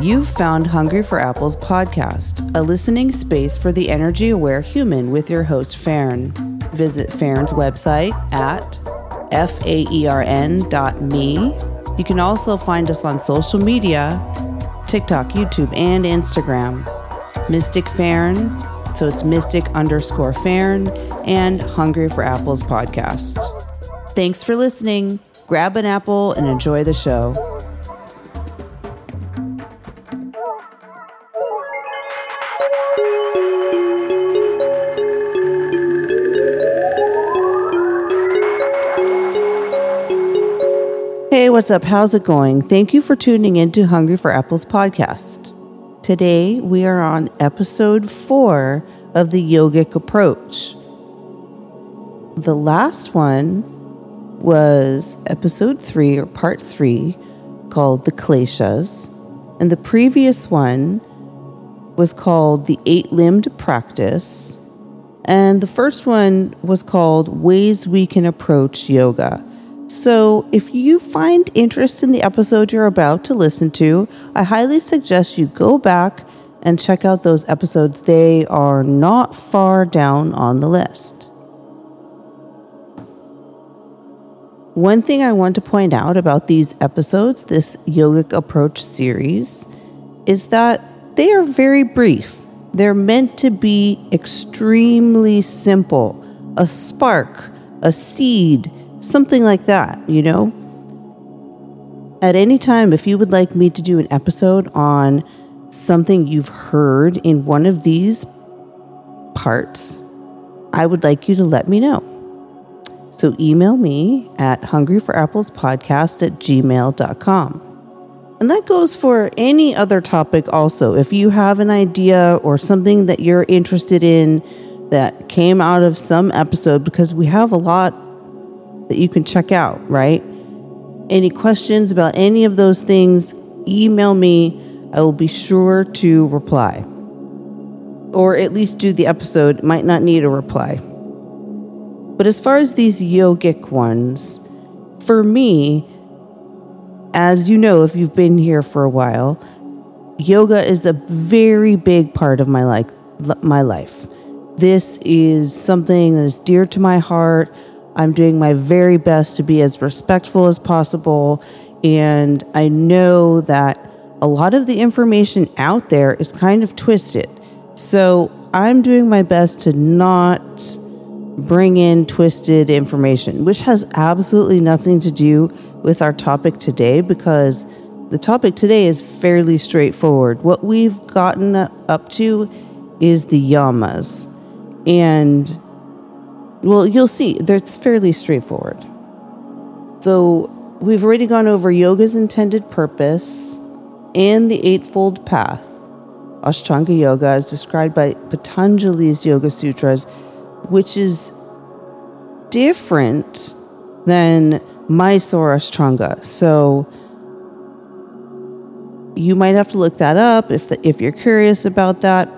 You've found Hungry for Apples podcast, a listening space for the energy aware human with your host, Fern. Visit Fern's website at faern dot me. You can also find us on social media TikTok, YouTube, and Instagram. Mystic Fern, so it's mystic underscore Fern, and Hungry for Apples podcast. Thanks for listening. Grab an apple and enjoy the show. What's up? How's it going? Thank you for tuning in to Hungry for Apples podcast. Today we are on episode four of the yogic approach. The last one was episode three or part three called the kleshas, and the previous one was called the eight limbed practice, and the first one was called ways we can approach yoga. So, if you find interest in the episode you're about to listen to, I highly suggest you go back and check out those episodes. They are not far down on the list. One thing I want to point out about these episodes, this yogic approach series, is that they are very brief. They're meant to be extremely simple a spark, a seed something like that, you know? At any time, if you would like me to do an episode on something you've heard in one of these parts, I would like you to let me know. So email me at hungryforapplespodcast at gmail.com. And that goes for any other topic also. If you have an idea or something that you're interested in that came out of some episode, because we have a lot that you can check out, right? Any questions about any of those things, email me. I will be sure to reply. Or at least do the episode, might not need a reply. But as far as these yogic ones, for me, as you know, if you've been here for a while, yoga is a very big part of my life. My life. This is something that is dear to my heart. I'm doing my very best to be as respectful as possible. And I know that a lot of the information out there is kind of twisted. So I'm doing my best to not bring in twisted information, which has absolutely nothing to do with our topic today because the topic today is fairly straightforward. What we've gotten up to is the yamas. And well, you'll see, it's fairly straightforward. So, we've already gone over yoga's intended purpose and the Eightfold Path. Ashtanga Yoga, is described by Patanjali's Yoga Sutras, which is different than Mysore Ashtanga. So, you might have to look that up if, the, if you're curious about that.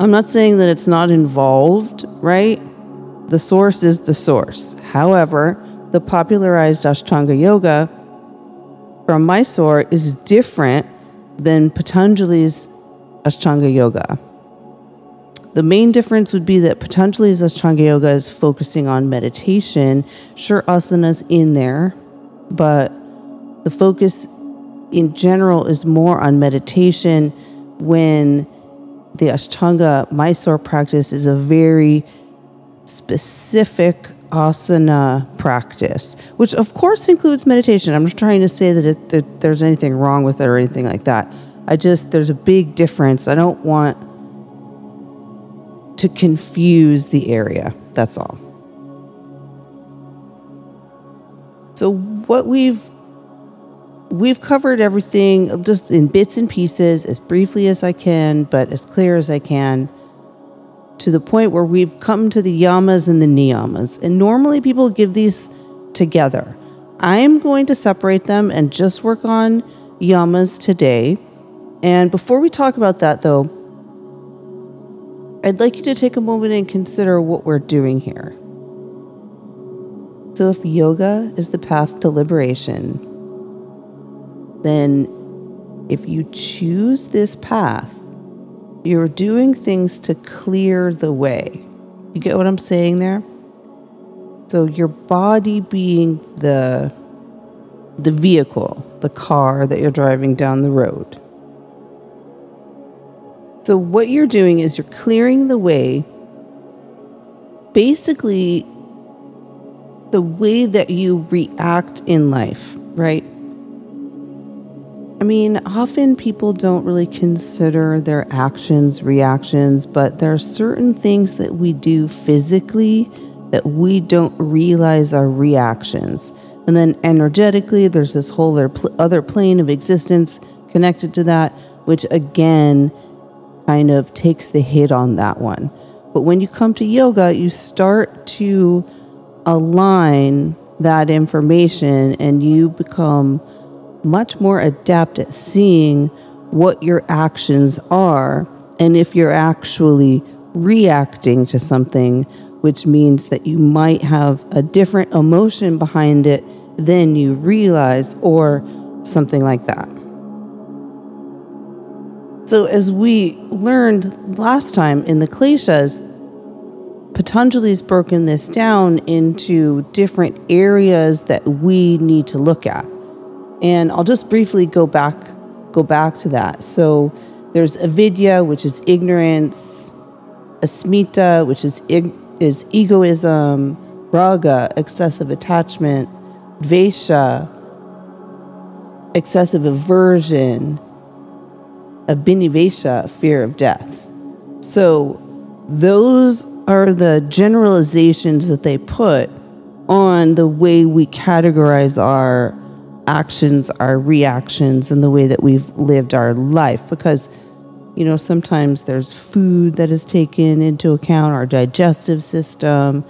I'm not saying that it's not involved, right? The source is the source. However, the popularized Ashtanga Yoga from Mysore is different than Patanjali's Ashtanga Yoga. The main difference would be that Patanjali's Ashtanga Yoga is focusing on meditation. Sure, asanas in there, but the focus in general is more on meditation when the Ashtanga Mysore practice is a very specific asana practice, which of course includes meditation. I'm not trying to say that, it, that there's anything wrong with it or anything like that. I just, there's a big difference. I don't want to confuse the area. That's all. So, what we've we've covered everything just in bits and pieces as briefly as I can, but as clear as I can, to the point where we've come to the yamas and the niyamas. And normally people give these together. I am going to separate them and just work on yamas today. And before we talk about that, though, I'd like you to take a moment and consider what we're doing here. So, if yoga is the path to liberation, then if you choose this path, you're doing things to clear the way. You get what I'm saying there? So your body being the the vehicle, the car that you're driving down the road. So what you're doing is you're clearing the way basically the way that you react in life, right? I mean, often people don't really consider their actions, reactions, but there are certain things that we do physically that we don't realize are reactions. And then energetically, there's this whole other plane of existence connected to that, which again kind of takes the hit on that one. But when you come to yoga, you start to align that information and you become much more adept at seeing what your actions are and if you're actually reacting to something, which means that you might have a different emotion behind it than you realize, or something like that. So, as we learned last time in the kleshas, Patanjali's broken this down into different areas that we need to look at. And I'll just briefly go back go back to that. So there's avidya, which is ignorance, asmita, which is ig- is egoism, raga, excessive attachment, dvesha, excessive aversion, abhinivesha, fear of death. So those are the generalizations that they put on the way we categorize our actions, our reactions, and the way that we've lived our life. Because, you know, sometimes there's food that is taken into account, our digestive system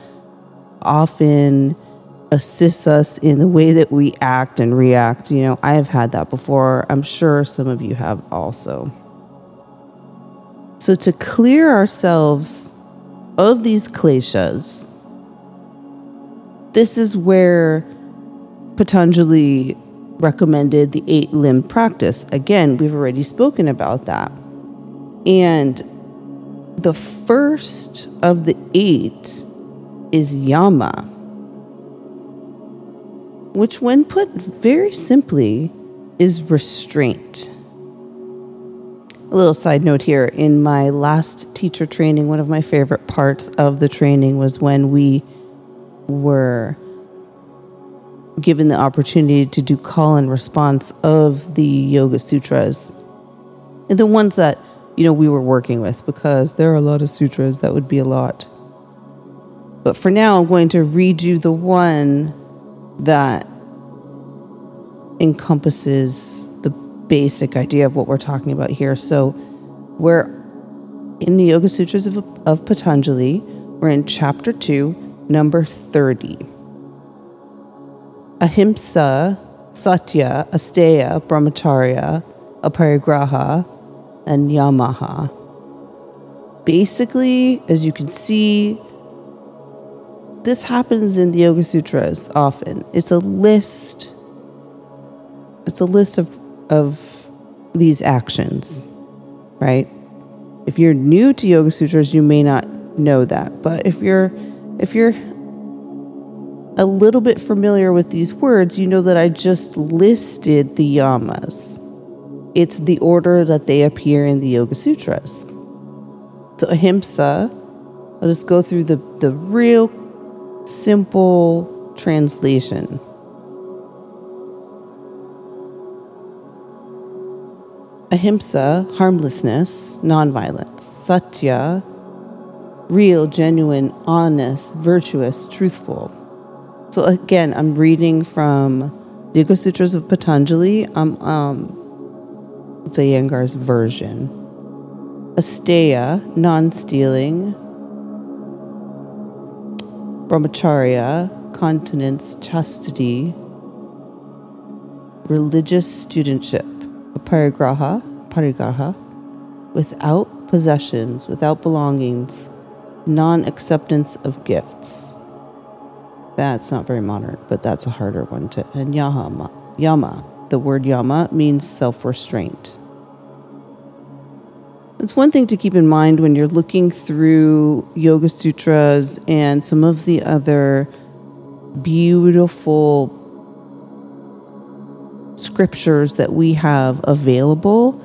often assists us in the way that we act and react. You know, I have had that before. I'm sure some of you have also. So, to clear ourselves of these kleshas, this is where Patanjali recommended the eight limb practice. Again, we've already spoken about that. And the first of the eight is yama, which, when put very simply, is restraint. A little side note here in my last teacher training, one of my favorite parts of the training was when we were given the opportunity to do call and response of the Yoga Sutras, and the ones that you know we were working with, because there are a lot of sutras that would be a lot. But for now, I'm going to read you the one that encompasses the basic idea of what we're talking about here. So, we're in the Yoga Sutras of, of Patanjali, we're in chapter 2, number 30 ahimsa, satya, asteya, brahmacharya, aparigraha, and yamaha. Basically, as you can see, this happens in the Yoga Sutras often. It's a list. It's a list of of these actions, right? If you're new to Yoga Sutras, you may not know that, but if you're if you're a little bit familiar with these words, you know that I just listed the yamas. It's the order that they appear in the Yoga Sutras. So, ahimsa, I'll just go through the, the real simple translation. Ahimsa, harmlessness, nonviolence. Satya, real, genuine, honest, virtuous, truthful. So again, I'm reading from the Yoga Sutras of Patanjali. Um, um, it's version. Asteya, non-stealing. Brahmacharya, continence, chastity. Religious studentship. Aparigraha, parigraha, without possessions, without belongings, non-acceptance of gifts that's not very modern, but that's a harder one to. And Yama, Yama, the word yama means self restraint. It's one thing to keep in mind when you're looking through Yoga Sutras and some of the other beautiful scriptures that we have available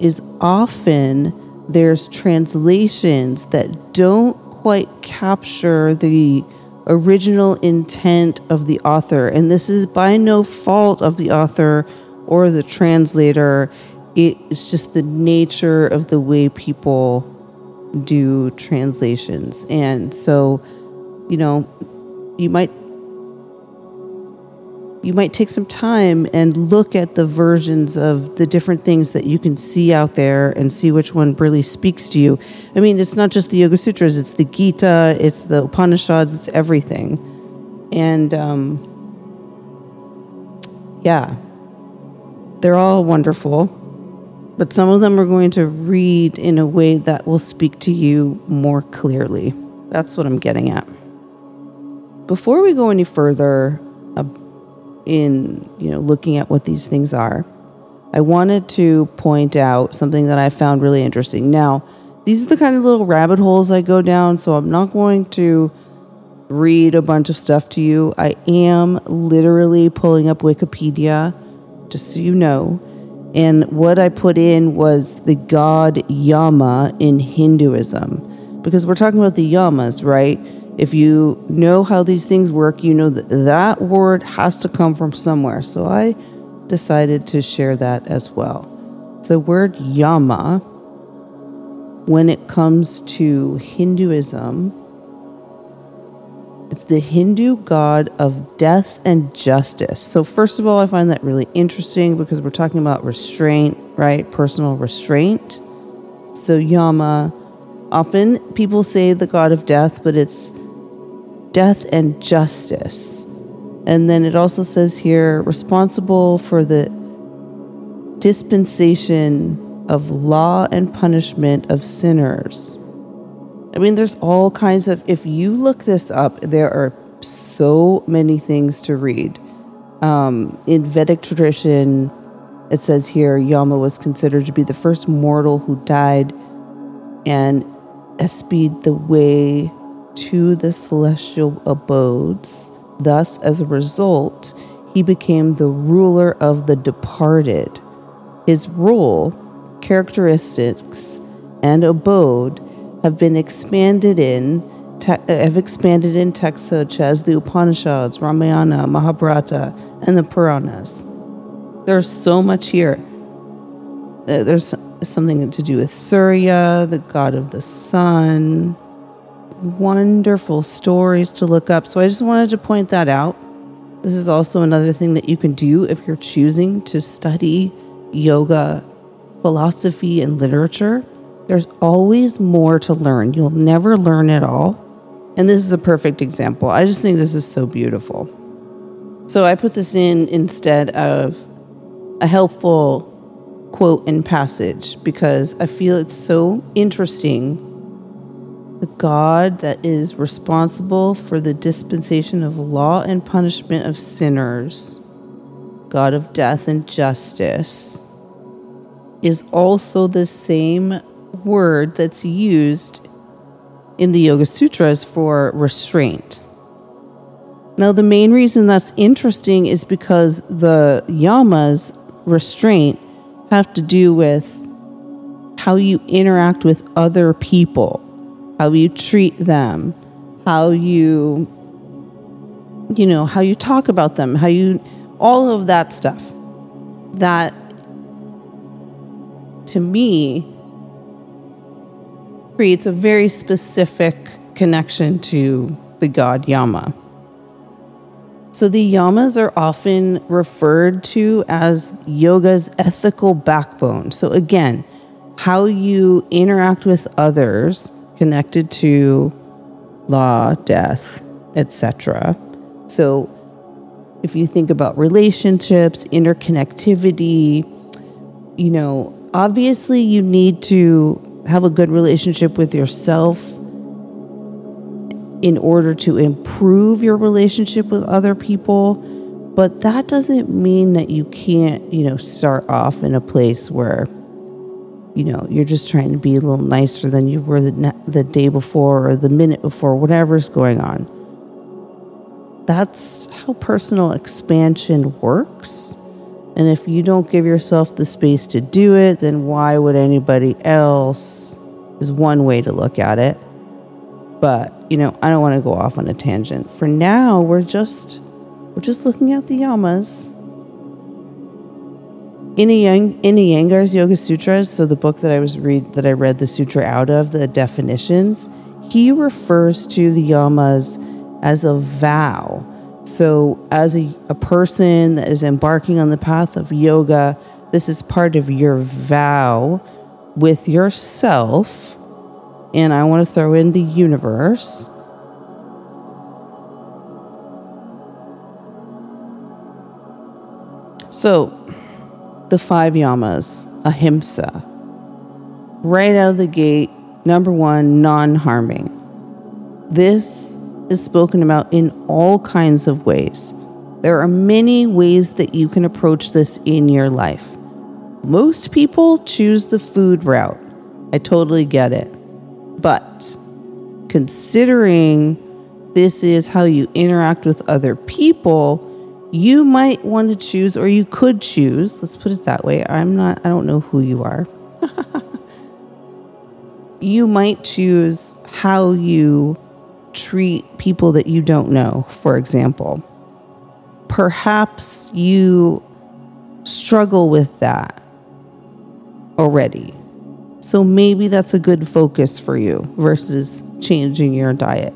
is often there's translations that don't quite capture the original intent of the author. And this is by no fault of the author or the translator. It's just the nature of the way people do translations. And so, you know, you might you might take some time and look at the versions of the different things that you can see out there and see which one really speaks to you. I mean, it's not just the Yoga Sutras, it's the Gita, it's the Upanishads, it's everything. And um, yeah, they're all wonderful, but some of them are going to read in a way that will speak to you more clearly. That's what I'm getting at. Before we go any further, in you know looking at what these things are, I wanted to point out something that I found really interesting. Now, these are the kind of little rabbit holes I go down, so I'm not going to read a bunch of stuff to you. I am literally pulling up Wikipedia, just so you know. And what I put in was the god Yama in Hinduism. Because we're talking about the Yamas, right? If you know how these things work, you know that that word has to come from somewhere. So I decided to share that as well. The word Yama, when it comes to Hinduism, it's the Hindu god of death and justice. So, first of all, I find that really interesting because we're talking about restraint, right? Personal restraint. So, Yama, often people say the god of death, but it's death and justice. And then it also says here responsible for the dispensation of law and punishment of sinners. I mean, there's all kinds of, if you look this up, there are so many things to read. Um, in Vedic tradition, it says here Yama was considered to be the first mortal who died and espied the way to the celestial abodes. Thus, as a result, he became the ruler of the departed. His role, characteristics, and abode have been expanded in have expanded in texts such as the Upanishads, Ramayana, Mahabharata, and the Puranas. There's so much here. Uh, there's something to do with Surya, the god of the sun, wonderful stories to look up. So I just wanted to point that out. This is also another thing that you can do if you're choosing to study yoga, philosophy, and literature. There's always more to learn. You'll never learn it all. And this is a perfect example. I just think this is so beautiful. So I put this in instead of a helpful quote and passage because I feel it's so interesting the God that is responsible for the dispensation of law and punishment of sinners, God of death and justice, is also the same word that's used in the Yoga Sutras for restraint. Now, the main reason that's interesting is because the yamas, restraint, have to do with how you interact with other people how you treat them, how you, you know, how you talk about them, how you, all of that stuff. That to me creates a very specific connection to the god Yama. So the yamas are often referred to as yoga's ethical backbone. So again, how you interact with others connected to law, death, etc. So if you think about relationships, interconnectivity, you know, obviously you need to have a good relationship with yourself in order to improve your relationship with other people. But that doesn't mean that you can't, you know, start off in a place where, you know, you're just trying to be a little nicer than you were the, the day before or the minute before, whatever's going on. That's how personal expansion works. And if you don't give yourself the space to do it, then why would anybody else? Is one way to look at it. But, you know, I don't want to go off on a tangent. For now, we're just we're just looking at the yamas. In Iyengar's Yoga Sutras, so the book that I was read that I read the sutra out of, the definitions, he refers to the yamas as a vow. So, as a, a person that is embarking on the path of yoga, this is part of your vow with yourself. And I want to throw in the universe So, the five yamas, ahimsa. Right out of the gate, number one, non harming. This is spoken about in all kinds of ways. There are many ways that you can approach this in your life. Most people choose the food route. I totally get it. But considering this is how you interact with other people, you might want to choose, or you could choose, let's put it that way. I'm not, I don't know who you are. you might choose how you treat people that you don't know, for example. Perhaps you struggle with that already. So maybe that's a good focus for you versus changing your diet.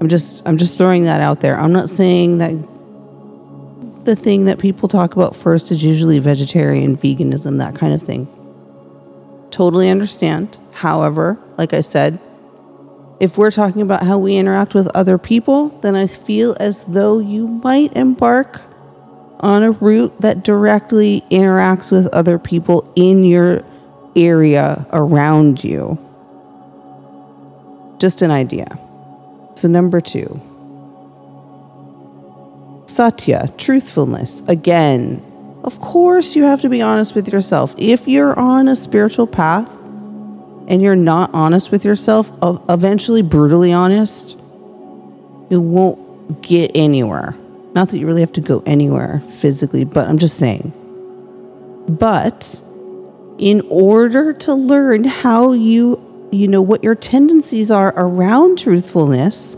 I'm just I'm just throwing that out there. I'm not saying that the thing that people talk about first is usually vegetarian, veganism, that kind of thing. Totally understand. However, like I said, if we're talking about how we interact with other people, then I feel as though you might embark on a route that directly interacts with other people in your area around you. Just an idea. So, number two. Satya, truthfulness. Again, of course, you have to be honest with yourself. If you're on a spiritual path and you're not honest with yourself, uh, eventually brutally honest, you won't get anywhere. Not that you really have to go anywhere physically, but I'm just saying. But in order to learn how you, you know, what your tendencies are around truthfulness,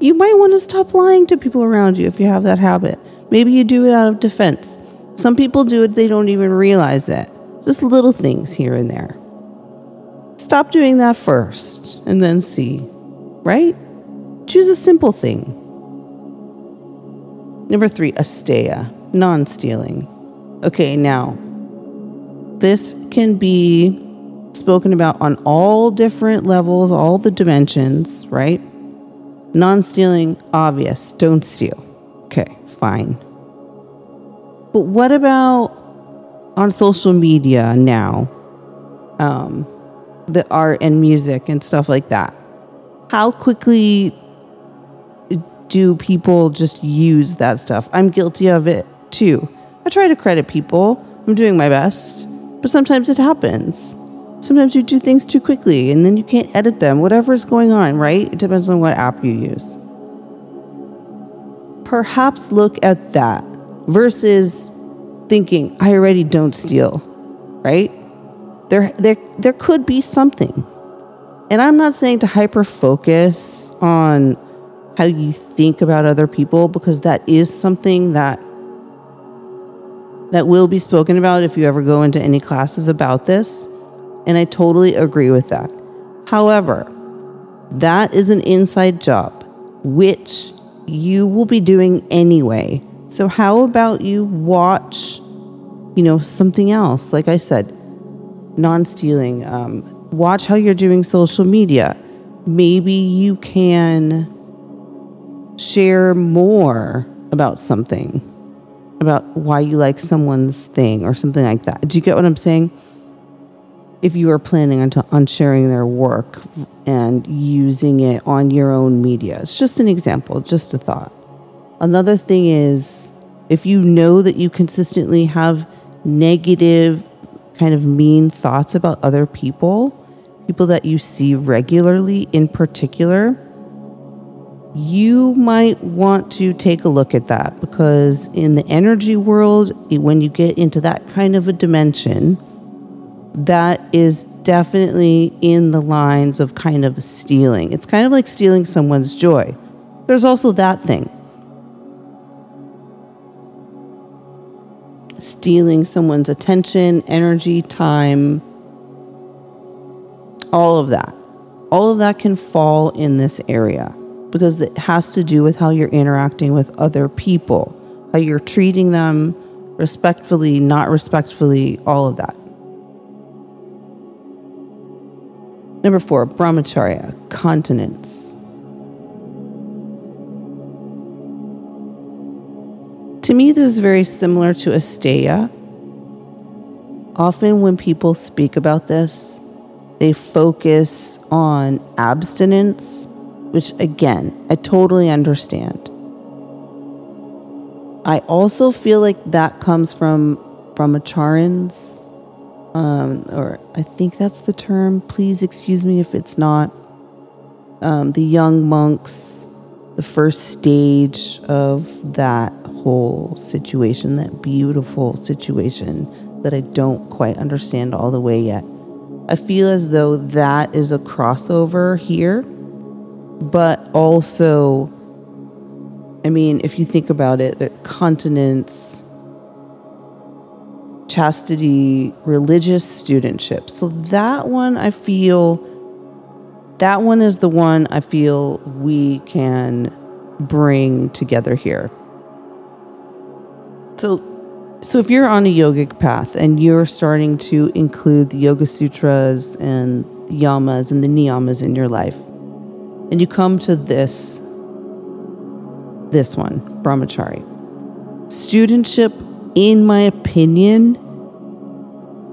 you might want to stop lying to people around you if you have that habit. Maybe you do it out of defense. Some people do it, they don't even realize it. Just little things here and there. Stop doing that first and then see, right? Choose a simple thing. Number three, asteya, non stealing. Okay, now, this can be spoken about on all different levels, all the dimensions, right? Non stealing, obvious. Don't steal. Okay, fine. But what about on social media now? Um, the art and music and stuff like that. How quickly do people just use that stuff? I'm guilty of it too. I try to credit people. I'm doing my best, but sometimes it happens. Sometimes you do things too quickly and then you can't edit them, whatever is going on, right? It depends on what app you use. Perhaps look at that versus thinking, I already don't steal, right? There, there, there could be something. And I'm not saying to hyper focus on how you think about other people because that is something that that will be spoken about if you ever go into any classes about this and I totally agree with that. However, that is an inside job, which you will be doing anyway. So, how about you watch, you know, something else? Like I said, non stealing. Um, watch how you're doing social media. Maybe you can share more about something, about why you like someone's thing or something like that. Do you get what I'm saying? If you are planning on, t- on sharing their work and using it on your own media. It's just an example, just a thought. Another thing is if you know that you consistently have negative, kind of mean thoughts about other people, people that you see regularly in particular, you might want to take a look at that because in the energy world, when you get into that kind of a dimension, that is definitely in the lines of kind of stealing. It's kind of like stealing someone's joy. There's also that thing. Stealing someone's attention, energy, time, all of that. All of that can fall in this area because it has to do with how you're interacting with other people, how you're treating them respectfully, not respectfully, all of that. Number four, brahmacharya, continence. To me, this is very similar to asteya. Often, when people speak about this, they focus on abstinence, which again, I totally understand. I also feel like that comes from brahmacharins, um, or I think that's the term. Please excuse me if it's not. Um, the young monks, the first stage of that whole situation, that beautiful situation that I don't quite understand all the way yet. I feel as though that is a crossover here, but also, I mean, if you think about it, that continence, chastity, religious studentship. So that one, I feel, that one is the one I feel we can bring together here. So so, if you're on a yogic path and you're starting to include the Yoga Sutras and the yamas and the niyamas in your life, and you come to this, this one, brahmachari, studentship, in my opinion,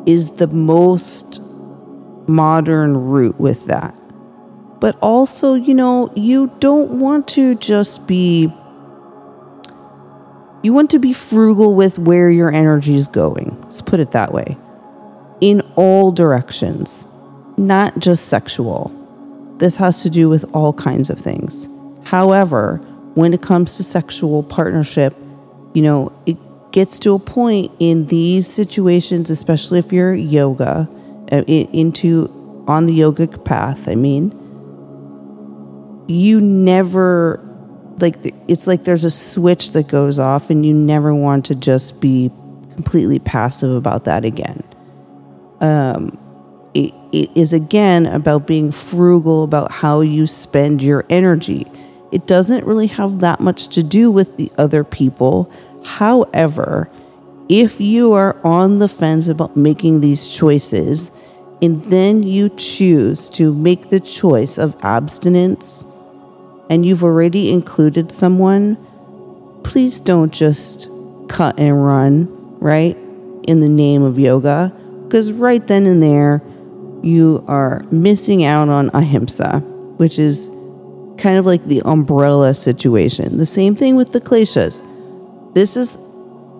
is the most modern route with that. But also, you know, you don't want to just be you want to be frugal with where your energy is going. Let's put it that way. In all directions, not just sexual. This has to do with all kinds of things. However, when it comes to sexual partnership, you know, it gets to a point in these situations, especially if you're yoga, uh, into on the yogic path, I mean, you never like it's like there's a switch that goes off and you never want to just be completely passive about that again. Um, it, it is again about being frugal about how you spend your energy. It doesn't really have that much to do with the other people however if you are on the fence about making these choices and then you choose to make the choice of abstinence and you've already included someone, please don't just cut and run, right? In the name of yoga. Because right then and there, you are missing out on ahimsa, which is kind of like the umbrella situation. The same thing with the kleshas. This is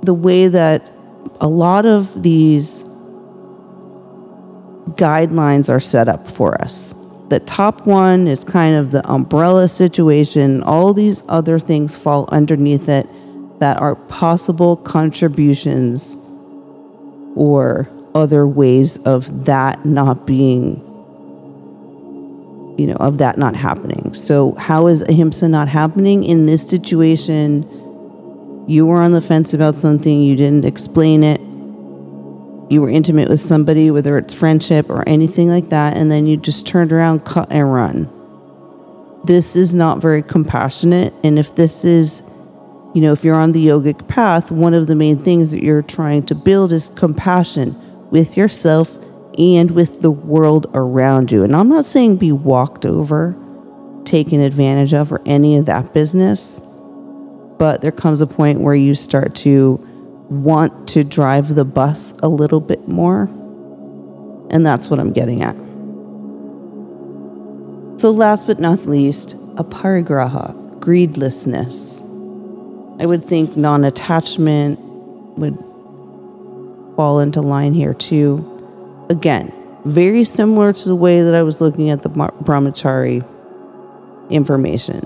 the way that a lot of these guidelines are set up for us the top one is kind of the umbrella situation. All these other things fall underneath it that are possible contributions or other ways of that not being, you know, of that not happening. So, how is ahimsa not happening in this situation? You were on the fence about something, you didn't explain it, you were intimate with somebody, whether it's friendship or anything like that, and then you just turned around, cut, and run. This is not very compassionate. And if this is, you know, if you're on the yogic path, one of the main things that you're trying to build is compassion with yourself and with the world around you. And I'm not saying be walked over, taken advantage of, or any of that business, but there comes a point where you start to want to drive the bus a little bit more. And that's what I'm getting at. So, last but not least, aparigraha, greedlessness. I would think non attachment would fall into line here too. Again, very similar to the way that I was looking at the brahmachari information.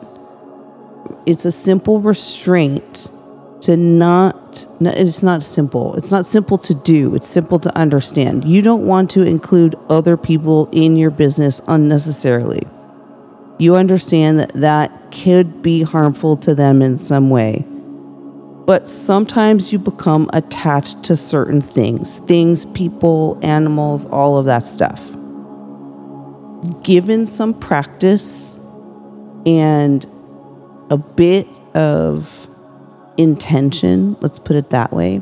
It's a simple restraint to not, it's not simple. It's not simple to do, it's simple to understand. You don't want to include other people in your business unnecessarily. You understand that that could be harmful to them in some way. But sometimes you become attached to certain things things, people, animals, all of that stuff. Given some practice and a bit of intention, let's put it that way,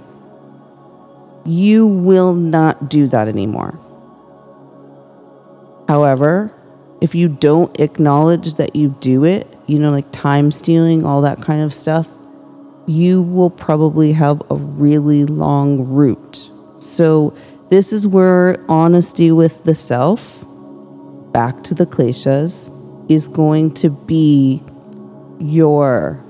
you will not do that anymore. However, if you don't acknowledge that you do it, you know, like time stealing, all that kind of stuff, you will probably have a really long route. So, this is where honesty with the self, back to the kleshas, is going to be your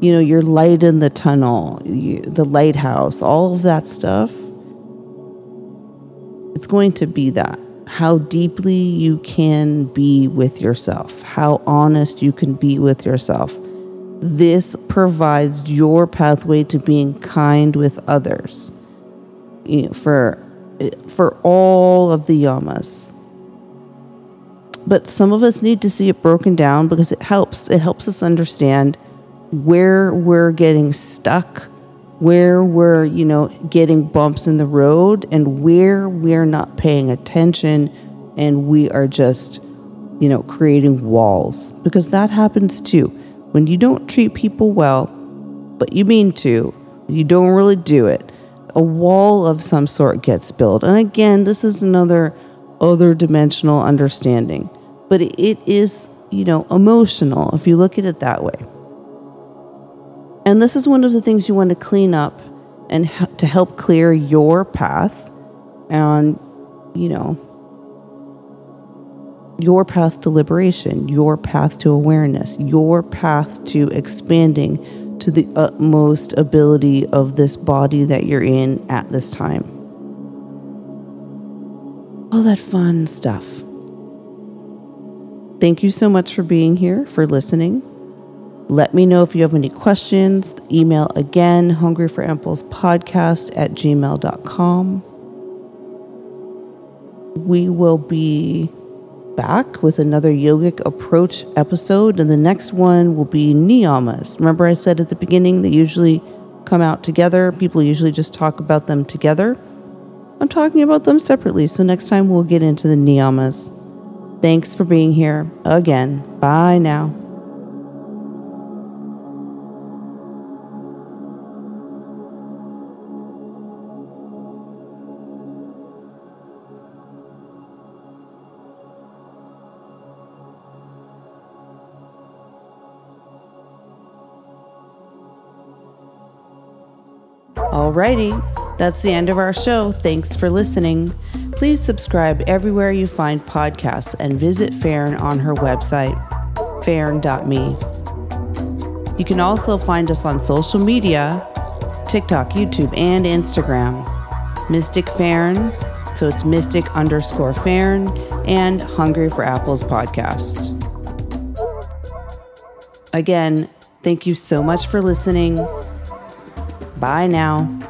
you know your light in the tunnel you, the lighthouse all of that stuff it's going to be that. How deeply you can be with yourself. How honest you can be with yourself. This provides your pathway to being kind with others. You know, for for all of the yamas but some of us need to see it broken down because it helps. It helps us understand where we're getting stuck, where we're, you know, getting bumps in the road, and where we're not paying attention and we are just, you know, creating walls. Because that happens too. When you don't treat people well, but you mean to, you don't really do it, a wall of some sort gets built. And again, this is another other dimensional understanding. But it is, you know, emotional if you look at it that way. And this is one of the things you want to clean up and to help clear your path and, you know, your path to liberation, your path to awareness, your path to expanding to the utmost ability of this body that you're in at this time all that fun stuff. Thank you so much for being here, for listening. Let me know if you have any questions. Email again, hungryforapplespodcast at gmail.com. We will be back with another yogic approach episode, and the next one will be niyamas. Remember, I said at the beginning they usually come out together, people usually just talk about them together. I'm talking about them separately, so next time we'll get into the niyamas. Thanks for being here again. Bye now. Alrighty, that's the end of our show. Thanks for listening. Please subscribe everywhere you find podcasts and visit Farron on her website, farron.me. You can also find us on social media TikTok, YouTube, and Instagram. Mystic Farron, so it's mystic underscore Farron, and Hungry for Apples podcast. Again, thank you so much for listening. Bye now.